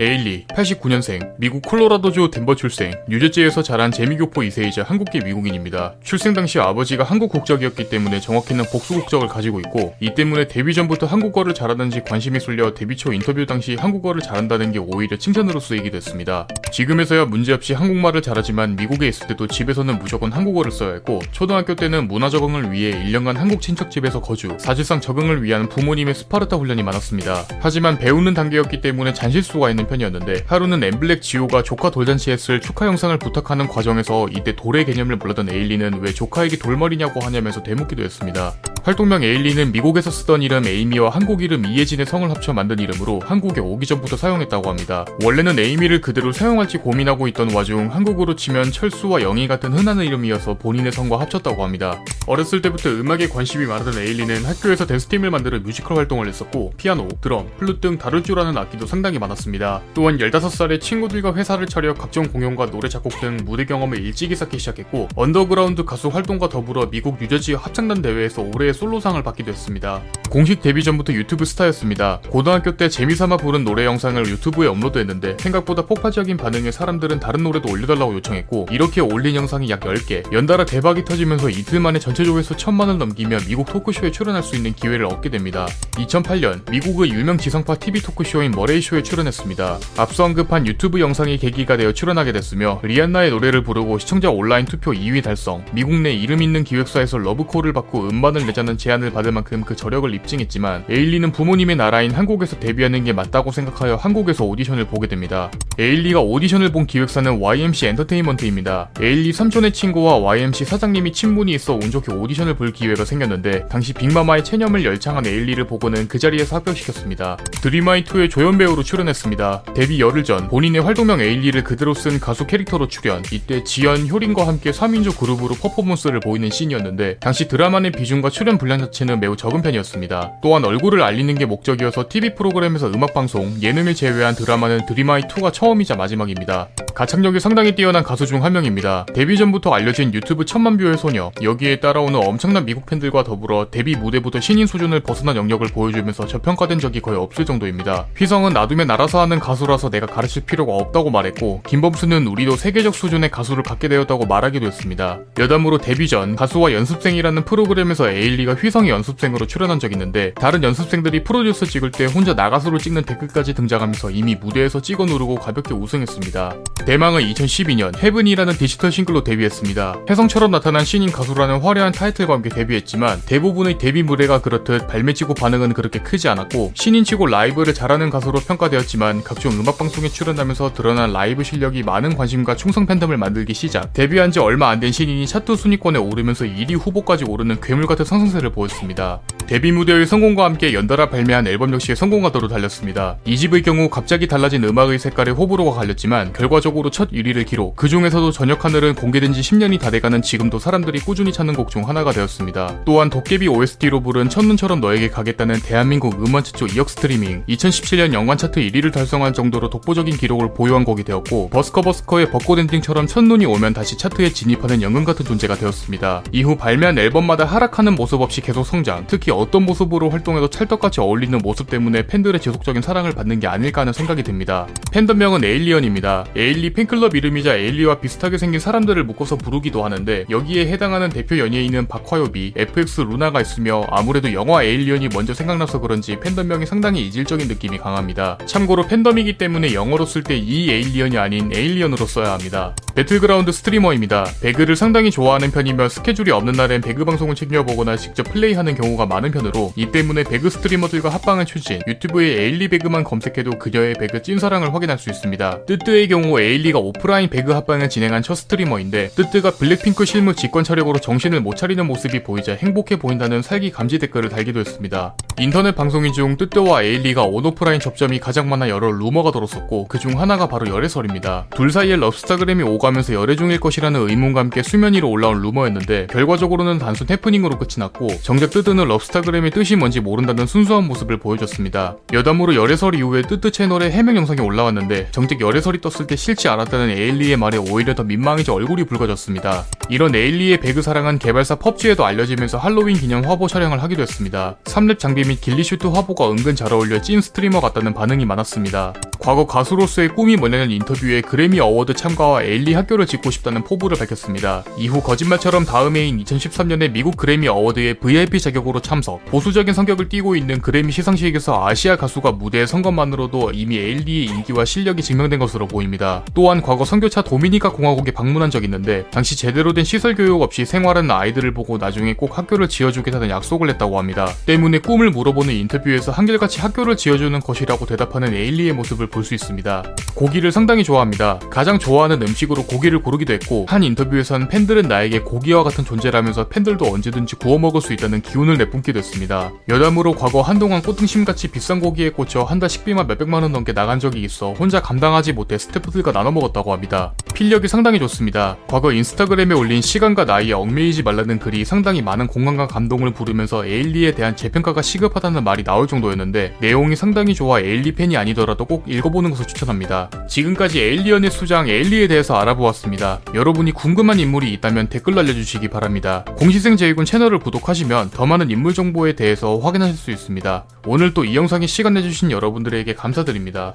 에일리, 89년생, 미국 콜로라도주 덴버 출생, 뉴저지에서 자란 재미교포 2세이자 한국계 미국인입니다. 출생 당시 아버지가 한국 국적이었기 때문에 정확히는 복수 국적을 가지고 있고 이 때문에 데뷔 전부터 한국어를 잘하는지 관심이 쏠려 데뷔 초 인터뷰 당시 한국어를 잘한다는 게 오히려 칭찬으로 쓰이게 됐습니다. 지금에서야 문제없이 한국말을 잘하지만 미국에 있을 때도 집에서는 무조건 한국어를 써야 했고 초등학교 때는 문화 적응을 위해 1년간 한국 친척집에서 거주, 사실상 적응을 위한 부모님의 스파르타 훈련이 많았습니다. 하지만 배우는 단계였기 때문에 잔실수가 있는 편이었는데 하루는 엠블랙 지오가 조카 돌잔치에 쓸 축하 영상을 부탁하는 과정에서 이때 돌의 개념을 몰랐던 에일리는 왜 조카에게 돌머리냐고 하냐면서 되묻기도 했습니다. 활동명 에일리는 미국에서 쓰던 이름 에이미와 한국 이름 이예진의 성을 합쳐 만든 이름으로 한국에 오기 전부터 사용했다고 합니다. 원래는 에이미를 그대로 사용할지 고민하고 있던 와중 한국으로 치면 철수와 영희 같은 흔한 이름이어서 본인의 성과 합쳤다고 합니다. 어렸을 때부터 음악에 관심이 많았던 에일리는 학교에서 댄스팀을 만들어 뮤지컬 활동을 했었고 피아노, 드럼, 플룻 등 다룰 줄 아는 악기도 상당히 많았습니다. 또한 15살에 친구들과 회사를 차려 각종 공연과 노래 작곡 등 무대 경험을 일찍이 쌓기 시작했고 언더그라운드 가수 활동과 더불어 미국 뉴저지 합창단 대회에서 올해 의 솔로상을 받기도 했습니다. 공식 데뷔 전부터 유튜브 스타였습니다. 고등학교 때 재미삼아 부른 노래 영상을 유튜브에 업로드했는데 생각보다 폭발적인 반응에 사람들은 다른 노래도 올려달라고 요청했고 이렇게 올린 영상이 약 10개 연달아 대박이 터지면서 이틀 만에 전체 조회수 천만을 넘기며 미국 토크쇼에 출연할 수 있는 기회를 얻게 됩니다. 2008년 미국의 유명 지성파 TV 토크쇼인 머레이쇼에 출연했습니다. 앞서 언급한 유튜브 영상이 계기가 되어 출연하게 됐으며 리안나의 노래를 부르고 시청자 온라인 투표 2위 달성 미국 내 이름 있는 기획사에서 러브콜을 받고 음반을 내자 는 제안을 받을 만큼 그 저력을 입증했지만 에일리는 부모님의 나라인 한국에서 데뷔하는 게 맞다고 생각하여 한국에서 오디션을 보게 됩니다. 에일리가 오디션을 본 기획사는 YMC 엔터테인먼트입니다. 에일리 삼촌의 친구와 YMC 사장님이 친분이 있어 운 좋게 오디션을 볼 기회가 생겼는데 당시 빅마마의 체념을 열창한 에일리를 보고는 그 자리에서 합격시켰습니다. 드림하이2의 조연 배우로 출연했습니다. 데뷔 열흘 전 본인의 활동명 에일리를 그대로 쓴 가수 캐릭터로 출연 이때 지연, 효린과 함께 3인조 그룹으로 퍼포먼스를 보이는 씬이었는데 당시 드라마 의 비중과 출연 분량 자체는 매우 적은 편이었습니다. 또한 얼굴을 알리는 게 목적이어서 TV 프로그램에서 음악 방송, 예능을 제외한 드라마는 드림하이2가 처음이자 마지막입니다. 가창력이 상당히 뛰어난 가수 중 한 명입니다. 데뷔 전부터 알려진 유튜브 천만 뷰의 소녀, 여기에 따라오는 엄청난 미국 팬들과 더불어 데뷔 무대부터 신인 수준을 벗어난 영역을 보여주면서 저평가된 적이 거의 없을 정도입니다. 휘성은 놔두면 알아서 하는 가수라서 내가 가르칠 필요가 없다고 말했고, 김범수는 우리도 세계적 수준의 가수를 갖게 되었다고 말하기도 했습니다. 여담으로 데뷔 전 가수와 연습생이라는 프로그램에서 에일리가 휘성의 연습생으로 출연한 적이 있는데 다른 연습생들이 프로듀서 찍을 때 혼자 나가수로 찍는 댓글까지 등장하면서 이미 무대에서 찍어 누르고 가볍게 우승했습니다. 대망의 2012년 Heaven이라는 디지털 싱글로 데뷔했습니다. 혜성처럼 나타난 신인 가수라는 화려한 타이틀과 함께 데뷔했지만 대부분의 데뷔 무대가 그렇듯 발매 직후 반응은 그렇게 크지 않았고 신인치고 라이브를 잘하는 가수로 평가되었지만 각종 음악방송에 출연하면서 드러난 라이브 실력이 많은 관심과 충성 팬덤을 만들기 시작 데뷔한 지 얼마 안 된 신인이 차트 순위권에 오르면서 1위 후보까지 오르는 괴물 같은 상승세를 보였습니다. 데뷔 무대의 성공과 함께 연달아 발매한 앨범 역시 성공가도를 달렸습니다. 2집의 경우 갑자기 달라진 음악의 색깔에 호불호가 갈렸지만 결과적으로 첫 1위를 기록 그 중에서도 저녁 하늘은 공개된 지 10년이 다 돼가는 지금도 사람들이 꾸준히 찾는 곡 중 하나가 되었습니다. 또한 도깨비 OST로 부른 첫눈처럼 너에게 가겠다는 대한민국 음원 최초 2억 스트리밍 2017년 연간 차트 1위를 달성할 정도로 독보적인 기록을 보유한 곡이 되었고 버스커버스커의 벚꽃 엔딩처럼 첫눈이 오면 다시 차트에 진입하는 연금 같은 존재가 되었습니다. 이후 발매한 앨범마다 하락하는 모습 없이 계속 성장 특히 어떤 모습으로 활동해도 찰떡같이 어울리는 모습 때문에 팬들의 지속적인 사랑을 받는 게 아닐까 하는 생각이 듭니다. 팬덤명은 에일리언입니다. 에일리 팬클럽 이름이자 에일리와 비슷하게 생긴 사람들을 묶어서 부르기도 하는데 여기에 해당하는 대표 연예인은 박화요비, FX 루나가 있으며 아무래도 영화 에일리언이 먼저 생각나서 그런지 팬덤명이 상당히 이질적인 느낌이 강합니다. 참고로 팬덤이기 때문에 영어로 쓸 때 이 Alien이 아닌 Aileean으로 써야 합니다. 배틀그라운드 스트리머입니다. 배그를 상당히 좋아하는 편이며 스케줄이 없는 날엔 배그 방송을 챙겨보거나 직접 플레이하는 경우가 많은 편으로 이 때문에 배그 스트리머들과 합방을 추진 유튜브에 에일리 배그만 검색해도 그녀의 배그 찐사랑을 확인할 수 있습니다. 뜨뜨의 경우 에일리가 오프라인 배그 합방을 진행한 첫 스트리머인데 뜨뜨가 블랙핑크 실물 직관 차력으로 정신을 못 차리는 모습이 보이자 행복해 보인다는 살기 감지 댓글을 달기도 했습니다. 인터넷 방송인 중 뜨뜨와 에일리가 온오프라인 접점이 가장 많아 여러 루머가 돌았었고 그중 하나가 바로 열애설입니다. 둘 사이에 럽스타그램이 오가면서 열애 중일 것이라는 의문과 함께 수면 위로 올라온 루머였는데 결과적으로는 단순 해프닝으로 끝이 났고 정작 뜨뜨는 럽스타그램의 뜻이 뭔지 모른다는 순수한 모습을 보여줬습니다. 여담으로 열애설 이후에 뜨뜨 채널에 해명 영상이 올라왔는데 정작 열애설이 떴을 때 싫지 않았다는 에일리의 말에 오히려 더 민망해져 얼굴이 붉어졌습니다. 이런 에일리의 배그 사랑은 개발사 펍지에도 알려지면서 할로윈 기념 화보 촬영을 하기도 했습니다. 3렙 장비 및 길리슈트 화보가 은근 잘 어울려 찐 스트리머 같다는 반응이 많았습니다. 과거 가수로서의 꿈이 뭐냐는 인터뷰에 그래미 어워드 참가와 에일리 학교를 짓고 싶다는 포부를 밝혔습니다. 이후 거짓말처럼 다음 해인 2013년에 미국 그래미 어워드의 VIP 자격으로 참석, 보수적인 성격을 띠고 있는 그래미 시상식에서 아시아 가수가 무대에 선 것만으로도 이미 에일리의 인기와 실력이 증명된 것으로 보입니다. 또한 과거 선교차 도미니카 공화국에 방문한 적이 있는데 당시 제대로 된 시설 교육 없이 생활하는 아이들을 보고 나중에 꼭 학교를 지어주겠다는 약속을 했다고 합니다. 때문에 꿈을 물어보는 인터뷰에서 한결같이 학교를 지어주는 것이라고 대답하는 에일리의 모습을 볼 수 있습니다. 고기를 상당히 좋아합니다. 가장 좋아하는 음식으로 고기를 고르기도 했고 한 인터뷰에선 팬들은 나에게 고기와 같은 존재라면서 팬들도 언제든지 구워 먹을 수 있다는 기운을 내뿜기도 했습니다. 여담으로 과거 한동안 꽃등심같이 비싼 고기에 꽂혀 한 달 식비만 몇백만 원 넘게 나간 적이 있어 혼자 감당하지 못해 스태프들과 나눠 먹었다고 합니다. 필력이 상당히 좋습니다. 과거 인스타그램에 올린 시간과 나이에 얽매이지 말라는 글이 상당히 많은 공감과 감동을 부르면서 에일리에 대한 재평가가 시급하다는 말이 나올 정도였는데 내용이 상당히 좋아 에일리 팬이 아니더라도 꼭 읽어보는 것을 추천합니다. 지금까지 에일리언의 수장 에일리에 대해서 알아보았습니다. 여러분이 궁금한 인물이 있다면 댓글 날려주시기 바랍니다. 공시생 제이군 채널을 구독하시면 더 많은 인물 정보에 대해서 확인하실 수 있습니다. 오늘 또 이 영상에 시간 내주신 여러분들에게 감사드립니다.